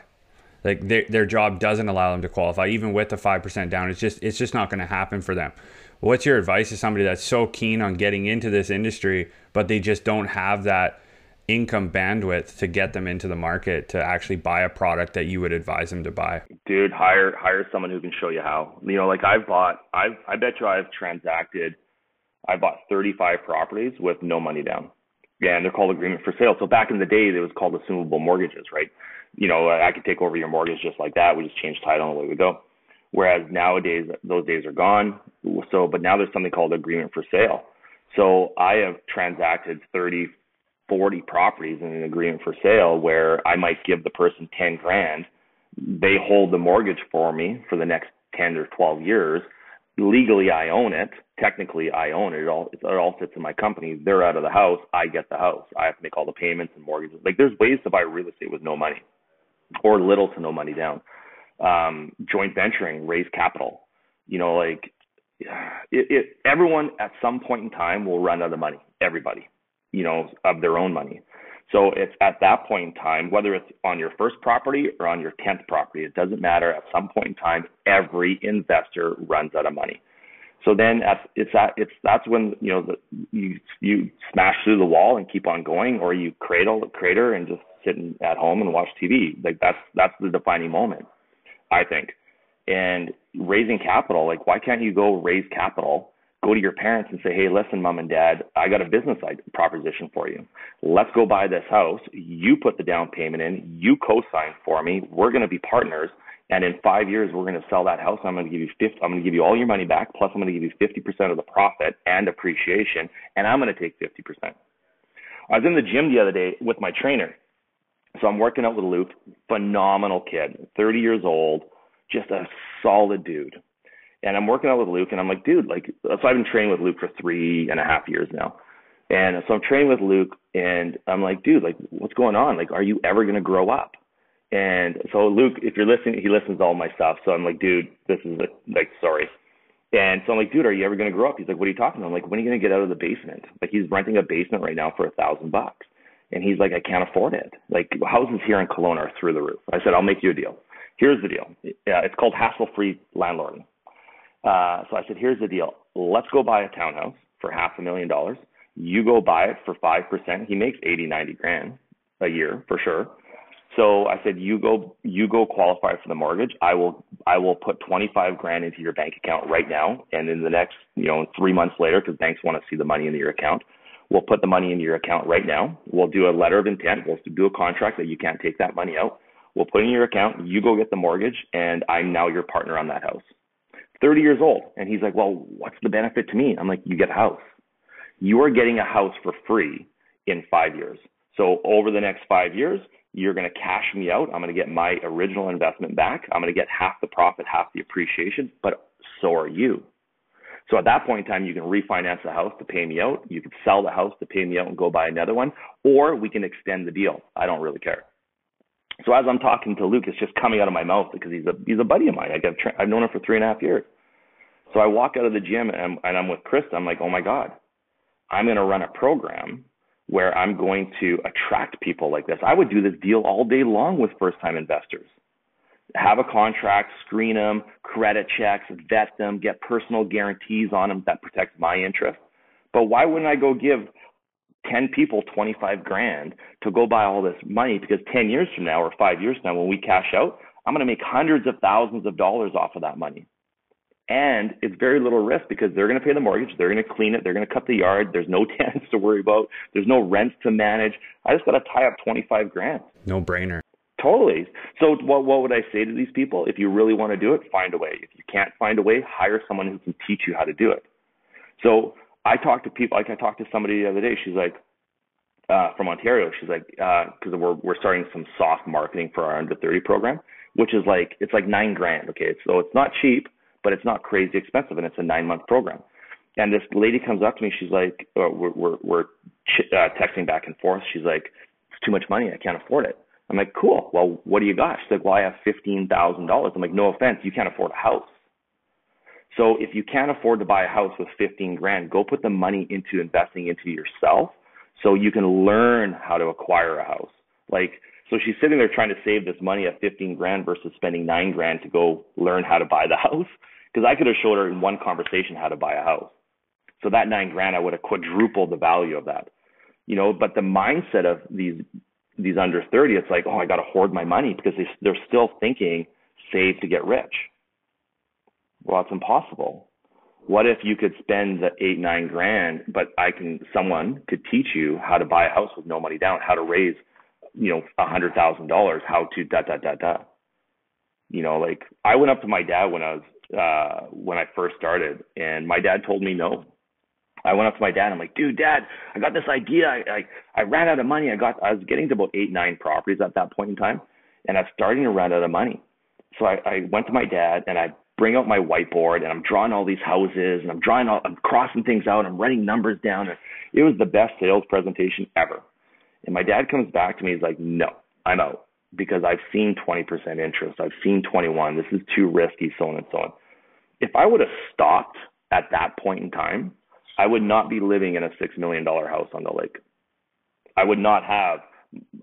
Like their, their job doesn't allow them to qualify, even with the 5% down. It's just, it's just not going to happen for them. What's your advice to somebody that's so keen on getting into this industry, but they just don't have that income bandwidth to get them into the market to actually buy a product that you would advise them to buy? Dude, hire hire someone who can show you how. You know, like I've bought, I've I bet you I've transacted I bought 35 properties with no money down. Yeah, and they're called agreement for sale. So back in the day, it was called assumable mortgages, right? You know, I could take over your mortgage just like that. We just change title and away we go. Whereas nowadays, those days are gone. So, but now there's something called agreement for sale. So I have transacted 30, 40 properties in an agreement for sale where I might give the person 10 grand. They hold the mortgage for me for the next 10 or 12 years legally I own it. Technically I own it. It all it all sits in my company. They're out of the house. I get the house. I have to make all the payments and mortgages. Like there's ways to buy real estate with no money, or little to no money down. Um, joint venturing, raise capital. You know, like it, it, everyone at some point in time will run out of money. Everybody, you know, of their own money. So it's at that point in time, whether it's on your first property or on your 10th property, it doesn't matter. At some point in time, every investor runs out of money. So then at, it's at, it's, that's when, you know, the, you, you smash through the wall and keep on going, or you cradle, the crater and just sit at home and watch TV. Like that's, that's the defining moment, I think. And raising capital, like why can't you go raise capital go to your parents and say, hey, listen, mom and dad, I got a business proposition for you. Let's go buy this house. You put the down payment in, you co sign for me. We're going to be partners. And in five years, we're going to sell that house. I'm going to give you 50, I'm going to give you all your money back. Plus, I'm going to give you 50% of the profit and appreciation. And I'm going to take 50%. I was in the gym the other day with my trainer. So I'm working out with Luke, phenomenal kid, 30 years old, just a solid dude. And I'm working out with Luke, and I'm like, dude, like, so I've been training with Luke for three and a half years now. And so I'm training with Luke, and I'm like, dude, like, what's going on? Like, are you ever going to grow up? And so Luke, if you're listening, he listens to all my stuff. So I'm like, dude, this is a, like, sorry. And so I'm like, dude, are you ever going to grow up? He's like, what are you talking about? I'm like, when are you going to get out of the basement? Like, he's renting a basement right now for a thousand bucks. And he's like, I can't afford it. Like, houses here in Kelowna are through the roof. I said, I'll make you a deal. Here's the deal. Yeah, it's called hassle-free landlording. Uh, so I said, here's the deal. Let's go buy a townhouse for half a million dollars. You go buy it for 5%. He makes 80, 90 grand a year for sure. So I said, you go, you go qualify for the mortgage. I will, I will put 25 grand into your bank account right now. And in the next, you know, three months later, because banks want to see the money in your account, we'll put the money into your account right now. We'll do a letter of intent. We'll do a contract that you can't take that money out. We'll put in your account. You go get the mortgage and I'm now your partner on that house. 30 years old. And he's like, well, what's the benefit to me? I'm like, you get a house. You are getting a house for free in five years. So over the next five years, you're going to cash me out. I'm going to get my original investment back. I'm going to get half the profit, half the appreciation, but so are you. So at that point in time, you can refinance the house to pay me out. You can sell the house to pay me out and go buy another one, or we can extend the deal. I don't really care. So as I'm talking to Luke, it's just coming out of my mouth because he's a he's a buddy of mine. Like I've tra- I've known him for three and a half years. So I walk out of the gym and I'm, and I'm with Chris. I'm like, oh my god, I'm going to run a program where I'm going to attract people like this. I would do this deal all day long with first time investors. Have a contract, screen them, credit checks, vet them, get personal guarantees on them that protects my interest. But why wouldn't I go give 10 people 25 grand to go buy all this money? Because 10 years from now or five years from now, when we cash out, I'm going to make hundreds of thousands of dollars off of that money. And it's very little risk because they're going to pay the mortgage, they're going to clean it, they're going to cut the yard. There's no *laughs* tenants to worry about. There's no rents to manage. I just got to tie up 25 grand. No brainer. Totally. So what what would I say to these people? If you really want to do it, find a way. If you can't find a way, hire someone who can teach you how to do it. So I talked to people like I talked to somebody the other day. She's like uh, from Ontario. She's like because uh, we're we're starting some soft marketing for our under 30 program, which is like it's like nine grand. Okay, so it's not cheap but it's not crazy expensive, and it's a nine month program. And this lady comes up to me. She's like, uh, we're we're, we're ch- uh, texting back and forth. She's like, it's too much money. I can't afford it. I'm like, cool. Well, what do you got? She's like, well, I have fifteen thousand dollars. I'm like, no offense, you can't afford a house. So if you can't afford to buy a house with 15 grand, go put the money into investing into yourself so you can learn how to acquire a house. Like, so she's sitting there trying to save this money at 15 grand versus spending nine grand to go learn how to buy the *laughs* house because I could have showed her in one conversation how to buy a house. So that nine grand, I would have quadrupled the value of that. You know, but the mindset of these these under 30, it's like, oh, I got to hoard my money because they, they're still thinking save to get rich. Well, it's impossible. What if you could spend the eight, nine grand, but I can, someone could teach you how to buy a house with no money down, how to raise, you know, a hundred thousand dollars, how to da, da, da, da. You know, like I went up to my dad when I was uh, when I first started, and my dad told me no. I went up to my dad. I'm like, dude, dad, I got this idea. I, I I ran out of money. I got I was getting to about eight nine properties at that point in time, and I was starting to run out of money. So I, I went to my dad and I bring out my whiteboard and I'm drawing all these houses and I'm drawing all I'm crossing things out. I'm writing numbers down. It was the best sales presentation ever. And my dad comes back to me. He's like, no, I'm out because I've seen 20% interest. I've seen 21. This is too risky, so on and so on. If I would have stopped at that point in time, I would not be living in a $6 million house on the lake. I would not have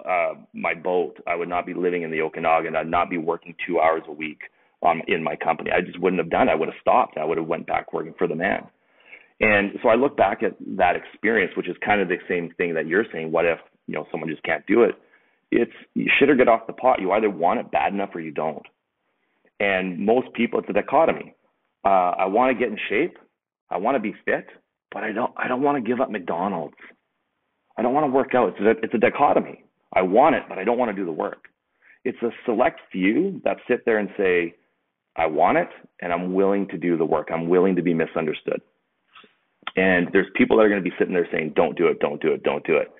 uh, my boat. I would not be living in the Okanagan. I'd not be working two hours a week um, in my company. I just wouldn't have done it. I would have stopped. I would have went back working for the man. And so I look back at that experience, which is kind of the same thing that you're saying. What if, you know, someone just can't do it? it's you shit or get off the pot. You either want it bad enough or you don't. And most people, it's a dichotomy. Uh, I want to get in shape. I want to be fit, but I don't. I don't want to give up McDonald's. I don't want to work out. It's a, it's a dichotomy. I want it, but I don't want to do the work. It's a select few that sit there and say, I want it and I'm willing to do the work. I'm willing to be misunderstood. And there's people that are going to be sitting there saying, don't do it, don't do it, don't do it.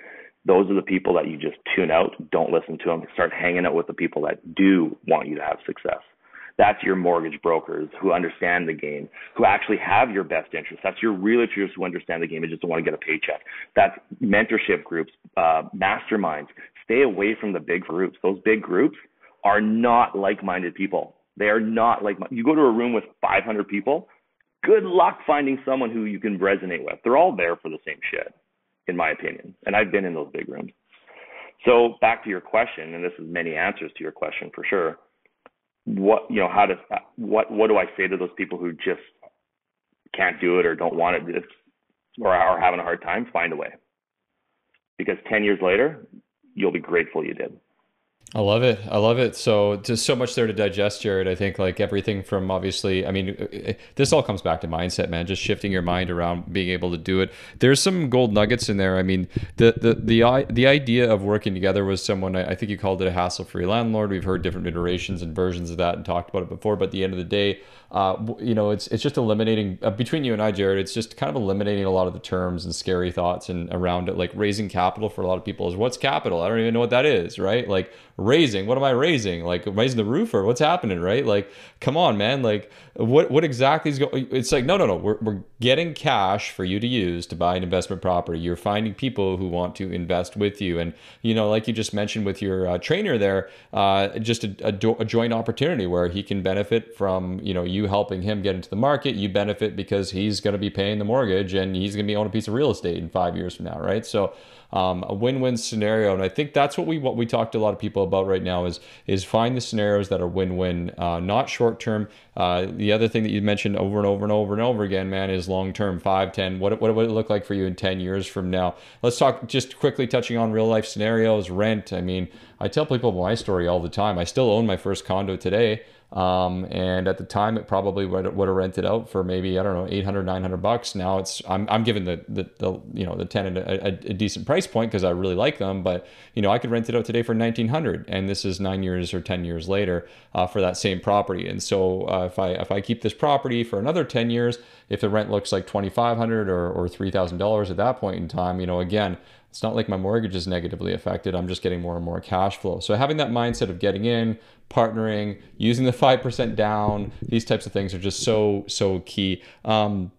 Those are the people that you just tune out, don't listen to them, start hanging out with the people that do want you to have success. That's your mortgage brokers who understand the game, who actually have your best interest. That's your realtors who understand the game and just don't want to get a paycheck. That's mentorship groups, uh, masterminds. Stay away from the big groups. Those big groups are not like-minded people. They are not like you go to a room with 500 people. Good luck finding someone who you can resonate with. They're all there for the same shit, in my opinion. And I've been in those big rooms. So back to your question, and this is many answers to your question for sure what you know how does uh, what what do I say to those people who just can't do it or don't want it or are having a hard time? Find a way, because ten years later, you'll be grateful you did. I love it. I love it. So just so much there to digest, Jared. I think like everything from obviously, I mean, uh, uh, this all comes back to mindset, man. Just shifting your mind around being able to do it. There's some gold nuggets in there. I mean, the the the the idea of working together with someone. I think you called it a hassle-free landlord. We've heard different iterations and versions of that and talked about it before. But at the end of the day, uh, you know, it's it's just eliminating uh, between you and I, Jared. It's just kind of eliminating a lot of the terms and scary thoughts and around it. Like raising capital for a lot of people is what's capital? I don't even know what that is, right? Like raising what am i raising like raising the roof or what's happening right like come on man like what what exactly is going it's like no no no we're, we're getting cash for you to use to buy an investment property you're finding people who want to invest with you and you know like you just mentioned with your uh, trainer there uh, just a, a, do- a joint opportunity where he can benefit from you know you helping him get into the market you benefit because he's going to be paying the mortgage and he's going to be owning a piece of real estate in five years from now right so um, a win-win scenario. And I think that's what we what we talk to a lot of people about right now is is find the scenarios that are win-win, uh, not short-term. Uh, the other thing that you mentioned over and over and over and over again, man, is long-term, five, ten. What what would it look like for you in ten years from now? Let's talk just quickly touching on real life scenarios, rent. I mean, I tell people my story all the time. I still own my first condo today. Um, and at the time, it probably would, would have rented out for maybe I don't know 800, 900 bucks. Now it's I'm, I'm giving the, the, the you know the tenant a, a, a decent price point because I really like them. But you know I could rent it out today for 1900, and this is nine years or 10 years later uh, for that same property. And so uh, if I if I keep this property for another 10 years, if the rent looks like 2500 or or three thousand dollars at that point in time, you know again it's not like my mortgage is negatively affected. I'm just getting more and more cash flow. So having that mindset of getting in, partnering, using the 5% down, these types of things are just so, so key. Um,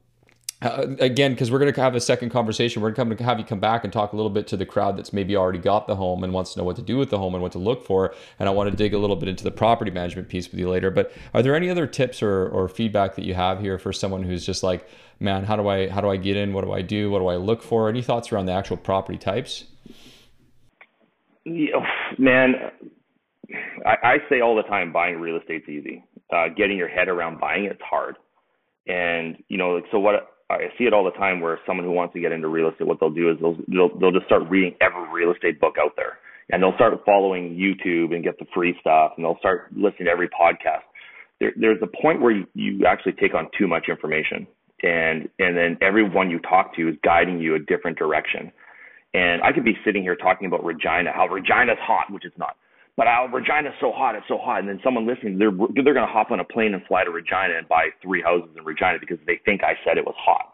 uh, again, because we're going to have a second conversation, we're going to have you come back and talk a little bit to the crowd that's maybe already got the home and wants to know what to do with the home and what to look for. And I want to dig a little bit into the property management piece with you later. But are there any other tips or, or feedback that you have here for someone who's just like, man, how do I how do I get in? What do I do? What do I look for? Any thoughts around the actual property types? Yeah, man, I, I say all the time, buying real estate's easy. Uh, getting your head around buying it's hard. And you know, like so what I see it all the time where someone who wants to get into real estate, what they'll do is they'll they'll, they'll just start reading every real estate book out there, and they'll start following YouTube and get the free stuff, and they'll start listening to every podcast. There, there's a point where you, you actually take on too much information and and then everyone you talk to is guiding you a different direction. And I could be sitting here talking about Regina, how Regina's hot, which it's not. But how Regina's so hot, it's so hot. And then someone listening, they're they're going to hop on a plane and fly to Regina and buy three houses in Regina because they think I said it was hot.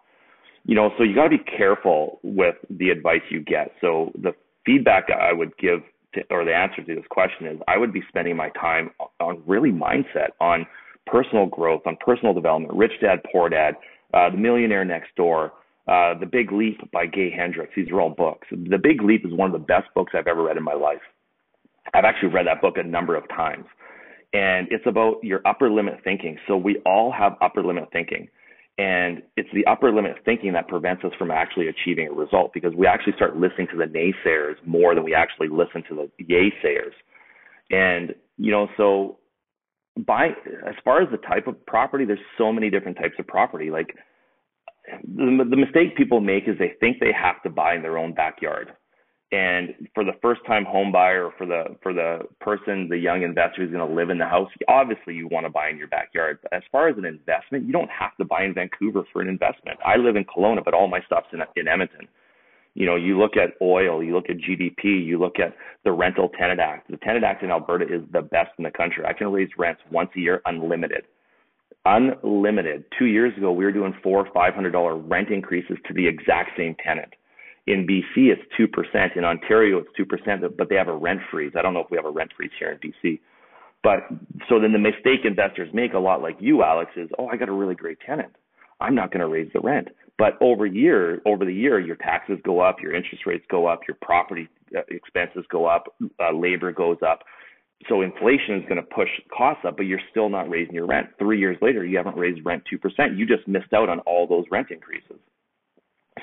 You know, so you got to be careful with the advice you get. So the feedback I would give to, or the answer to this question is I would be spending my time on really mindset, on personal growth, on personal development, rich dad, poor dad, uh, The Millionaire Next Door, uh, The Big Leap by Gay Hendricks. These are all books. The Big Leap is one of the best books I've ever read in my life. I've actually read that book a number of times. And it's about your upper limit thinking. So we all have upper limit thinking. And it's the upper limit thinking that prevents us from actually achieving a result because we actually start listening to the naysayers more than we actually listen to the yaysayers. And, you know, so by as far as the type of property, there's so many different types of property. Like the, the mistake people make is they think they have to buy in their own backyard. And for the first time home buyer for the for the person, the young investor who's going to live in the house, obviously you want to buy in your backyard. But as far as an investment, you don't have to buy in Vancouver for an investment. I live in Kelowna, but all my stuff's in in Edmonton. You know, you look at oil, you look at GDP, you look at the Rental Tenant Act. The Tenant Act in Alberta is the best in the country. I can raise rents once a year, unlimited. Unlimited. Two years ago, we were doing four or five hundred dollar rent increases to the exact same tenant. In BC, it's two percent. In Ontario, it's two percent, but they have a rent freeze. I don't know if we have a rent freeze here in BC. But so then the mistake investors make a lot like you, Alex, is oh, I got a really great tenant. I'm not going to raise the rent. But over year, over the year, your taxes go up, your interest rates go up, your property uh, expenses go up, uh, labor goes up. So inflation is going to push costs up, but you're still not raising your rent. Three years later, you haven't raised rent two percent. You just missed out on all those rent increases.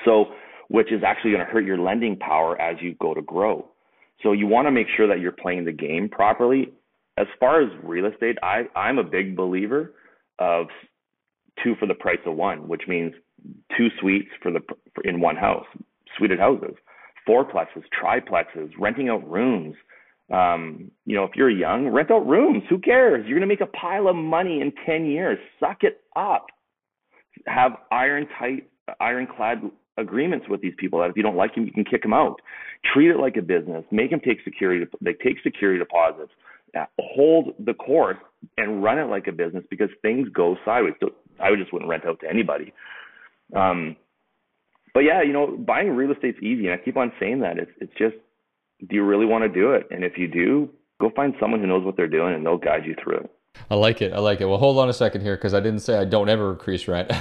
So, which is actually going to hurt your lending power as you go to grow. So you want to make sure that you're playing the game properly. As far as real estate, I, I'm a big believer of two for the price of one, which means two suites for the for in one house, suited houses, fourplexes, triplexes, renting out rooms. Um, you know, if you're young, rent out rooms. Who cares? You're gonna make a pile of money in ten years. Suck it up. Have iron tight, ironclad agreements with these people that if you don't like them, you can kick them out. Treat it like a business. Make them take security. They take security deposits. Uh, hold the course and run it like a business because things go sideways. I just wouldn't rent out to anybody. Um, but yeah, you know, buying real estate's easy, and I keep on saying that. It's it's just, do you really want to do it? And if you do, go find someone who knows what they're doing, and they'll guide you through it. I like it. I like it. Well, hold on a second here because I didn't say I don't ever increase rent.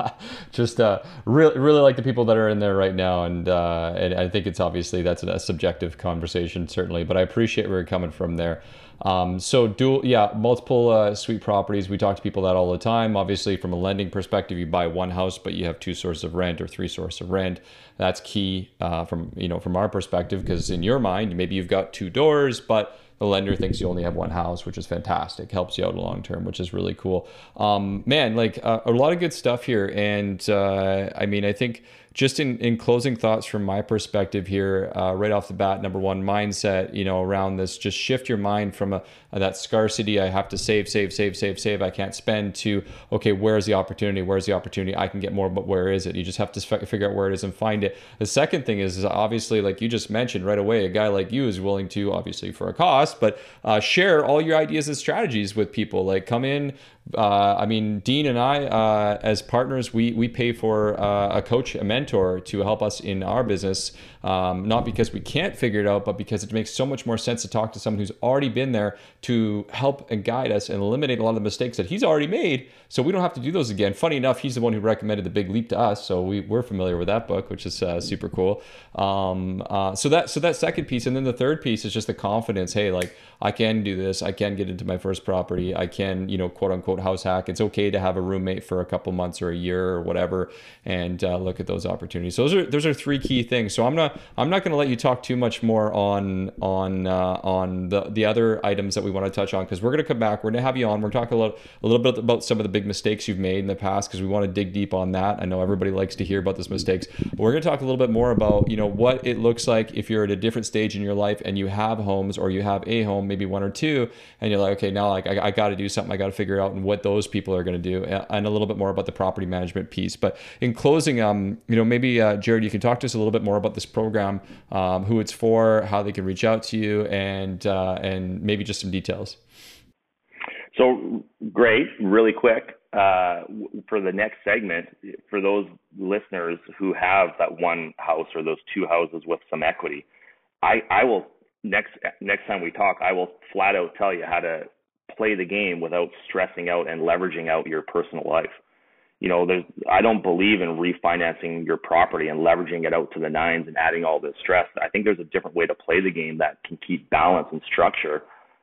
*laughs* Just uh, really, really like the people that are in there right now, and uh, and I think it's obviously that's a subjective conversation certainly, but I appreciate where you're coming from there. Um, so dual, yeah, multiple uh, suite properties. We talk to people that all the time. Obviously, from a lending perspective, you buy one house, but you have two sources of rent or three sources of rent. That's key uh, from you know from our perspective because in your mind, maybe you've got two doors, but the lender thinks you only have one house, which is fantastic. Helps you out long term, which is really cool. Um, man, like uh, a lot of good stuff here, and uh, I mean, I think just in, in closing thoughts from my perspective here, uh, right off the bat, number one, mindset, you know, around this, just shift your mind from a, a, that scarcity, I have to save, save, save, save, save, I can't spend to, okay, where's the opportunity? Where's the opportunity? I can get more, but where is it? You just have to figure out where it is and find it. The second thing is, is obviously, like you just mentioned right away, a guy like you is willing to, obviously for a cost, but uh, share all your ideas and strategies with people. Like come in, uh, I mean, Dean and I, uh, as partners, we we pay for uh, a coach, a mentor to help us in our business. Um, not because we can't figure it out, but because it makes so much more sense to talk to someone who's already been there to help and guide us and eliminate a lot of the mistakes that he's already made, so we don't have to do those again. Funny enough, he's the one who recommended the Big Leap to us, so we we're familiar with that book, which is uh, super cool. Um, uh, so that so that second piece, and then the third piece is just the confidence. Hey, like I can do this. I can get into my first property. I can, you know, quote unquote house hack. It's okay to have a roommate for a couple months or a year or whatever, and uh, look at those opportunities. So those are those are three key things. So I'm not I'm not going to let you talk too much more on on uh, on the the other items that we want to touch on because we're going to come back. We're going to have you on. We're talking a little a little bit about some of the big mistakes you've made in the past because we want to dig deep on that. I know everybody likes to hear about those mistakes. But we're going to talk a little bit more about you know what it looks like if you're at a different stage in your life and you have homes or you have a home, maybe one or two, and you're like, okay, now like I, I got to do something. I got to figure out what those people are going to do, and a little bit more about the property management piece. But in closing, um, you know, maybe uh, Jared, you can talk to us a little bit more about this program, um, who it's for, how they can reach out to you, and uh, and maybe just some details. So great, really quick. Uh, for the next segment, for those listeners who have that one house or those two houses with some equity, I, I will next next time we talk, I will flat out tell you how to play the game without stressing out and leveraging out your personal life. You know, there's I don't believe in refinancing your property and leveraging it out to the nines and adding all this stress. I think there's a different way to play the game that can keep balance and structure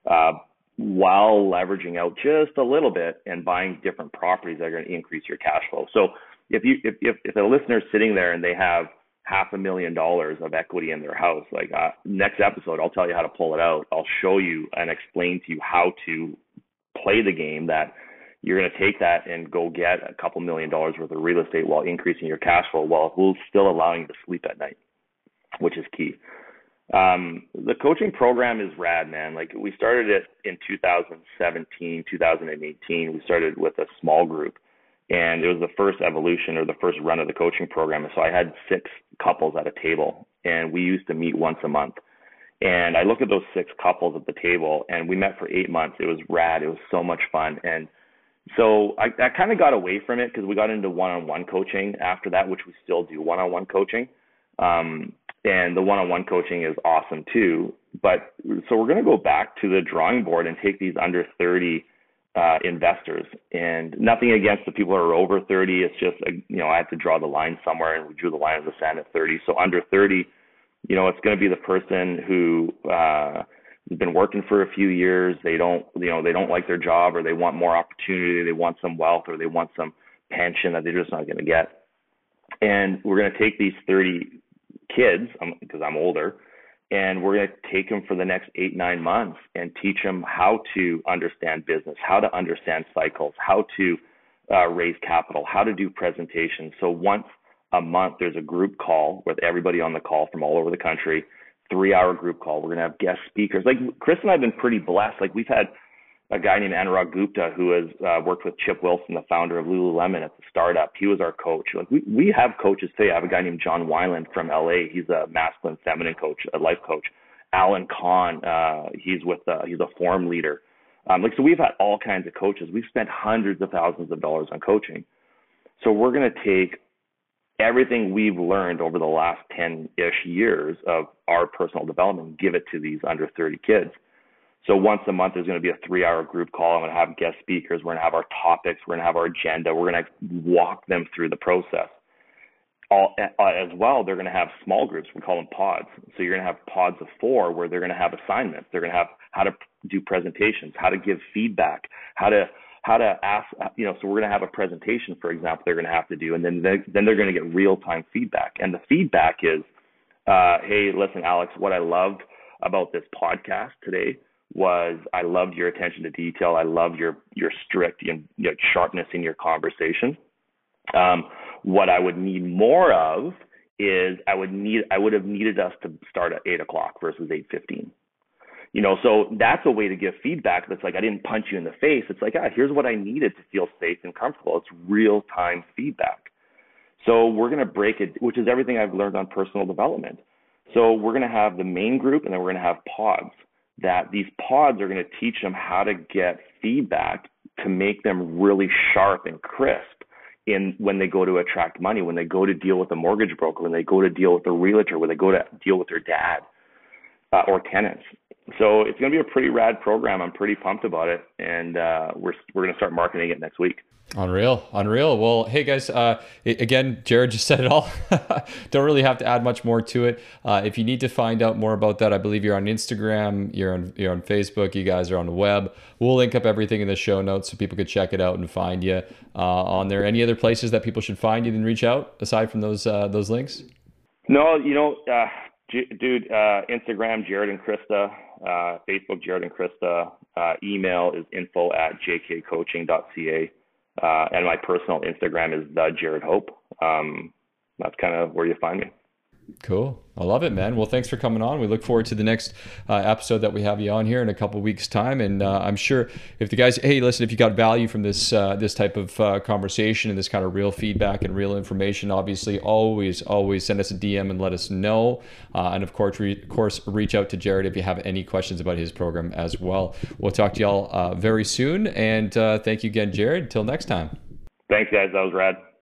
uh, while leveraging out just a little bit and buying different properties that are going to increase your cash flow. So if you if if, if a listener's sitting there and they have half a million dollars of equity in their house. Like uh, next episode, I'll tell you how to pull it out. I'll show you and explain to you how to play the game that you're going to take that and go get a couple million dollars worth of real estate while increasing your cash flow while still allowing you to sleep at night, which is key. Um, the coaching program is rad, man. Like we started it in 2017, 2018. We started with a small group and it was the first evolution or the first run of the coaching program. So I had six couples at a table, and we used to meet once a month. And I looked at those six couples at the table, and we met for eight months. It was rad. It was so much fun, and so I, I kind of got away from it because we got into one-on-one coaching after that, which we still do one-on-one coaching. Um, and the one-on-one coaching is awesome too. But so we're going to go back to the drawing board and take these under 30 uh, investors. And nothing against the people who are over 30. It's just uh, you know I had to draw the line somewhere, and we drew the line of the sand at 30. So under 30, you know, it's going to be the person who uh, has been working for a few years. They don't you know they don't like their job, or they want more opportunity. They want some wealth, or they want some pension that they're just not going to get. And we're going to take these 30 kids because I'm older and we're going to take them for the next eight nine months and teach them how to understand business how to understand cycles how to uh, raise capital how to do presentations so once a month there's a group call with everybody on the call from all over the country three hour group call we're going to have guest speakers like chris and i've been pretty blessed like we've had a guy named Anurag Gupta who has uh, worked with Chip Wilson, the founder of Lululemon at the startup. He was our coach. Like we, we have coaches today. I have a guy named John Wineland from LA. He's a masculine feminine coach, a life coach. Alan Kahn, uh, he's with uh, he's a form leader. Um, like so, we've had all kinds of coaches. We've spent hundreds of thousands of dollars on coaching. So we're going to take everything we've learned over the last 10-ish years of our personal development, give it to these under 30 kids so once a month, there's going to be a three hour group call. I'm going to have guest speakers. We're going to have our topics. We're going to have our agenda. We're going to walk them through the process. All, uh, as well, they're going to have small groups. We call them pods. So you're going to have pods of four where they're going to have assignments. They're going to have how to do presentations, how to give feedback, how to how to ask. You know, so we're going to have a presentation, for example, they're going to have to do, and then they, then they're going to get real time feedback. And the feedback is, uh, hey, listen, Alex, what I loved about this podcast today was I loved your attention to detail. I loved your your strict you know, sharpness in your conversation. Um, what I would need more of is I would need I would have needed us to start at eight o'clock versus eight fifteen. You know, so that's a way to give feedback that's like I didn't punch you in the face. It's like, ah, here's what I needed to feel safe and comfortable. It's real time feedback. So we're gonna break it, which is everything I've learned on personal development. So we're gonna have the main group and then we're gonna have pods that these pods are going to teach them how to get feedback to make them really sharp and crisp in when they go to attract money, when they go to deal with a mortgage broker, when they go to deal with a realtor, when they go to deal with their dad uh, or tenants. So it's going to be a pretty rad program. I'm pretty pumped about it, and uh, we're we're going to start marketing it next week. Unreal, unreal. Well, hey guys, uh, again, Jared just *laughs* said it all. *laughs* Don't really have to add much more to it. Uh, if you need to find out more about that, I believe you're on Instagram, you're on you're on Facebook, you guys are on the web. We'll link up everything in the show notes so people could check it out and find you uh, on there. Any other places that people should find you and reach out aside from those uh, those links? No, you know, uh, dude, uh, Instagram, Jared and Krista. Facebook, Jared and Krista. Uh, email is info at jkcoaching.ca uh, and my personal Instagram is the Jared Hope. Um, that's kind of where you find me. Cool. I love it, man. Well, thanks for coming on. We look forward to the next uh, episode that we have you on here in a couple weeks' time. And uh, I'm sure if the guys, hey, listen, if you got value from this uh, this type of uh, conversation and this kind of real feedback and real information, obviously, always, always send us a DM and let us know. Uh, and of course, re- of course, reach out to Jared if you have any questions about his program as well. We'll talk to y'all uh, very soon. And thank you again, Jared. Until next time. Thanks, guys. That was rad.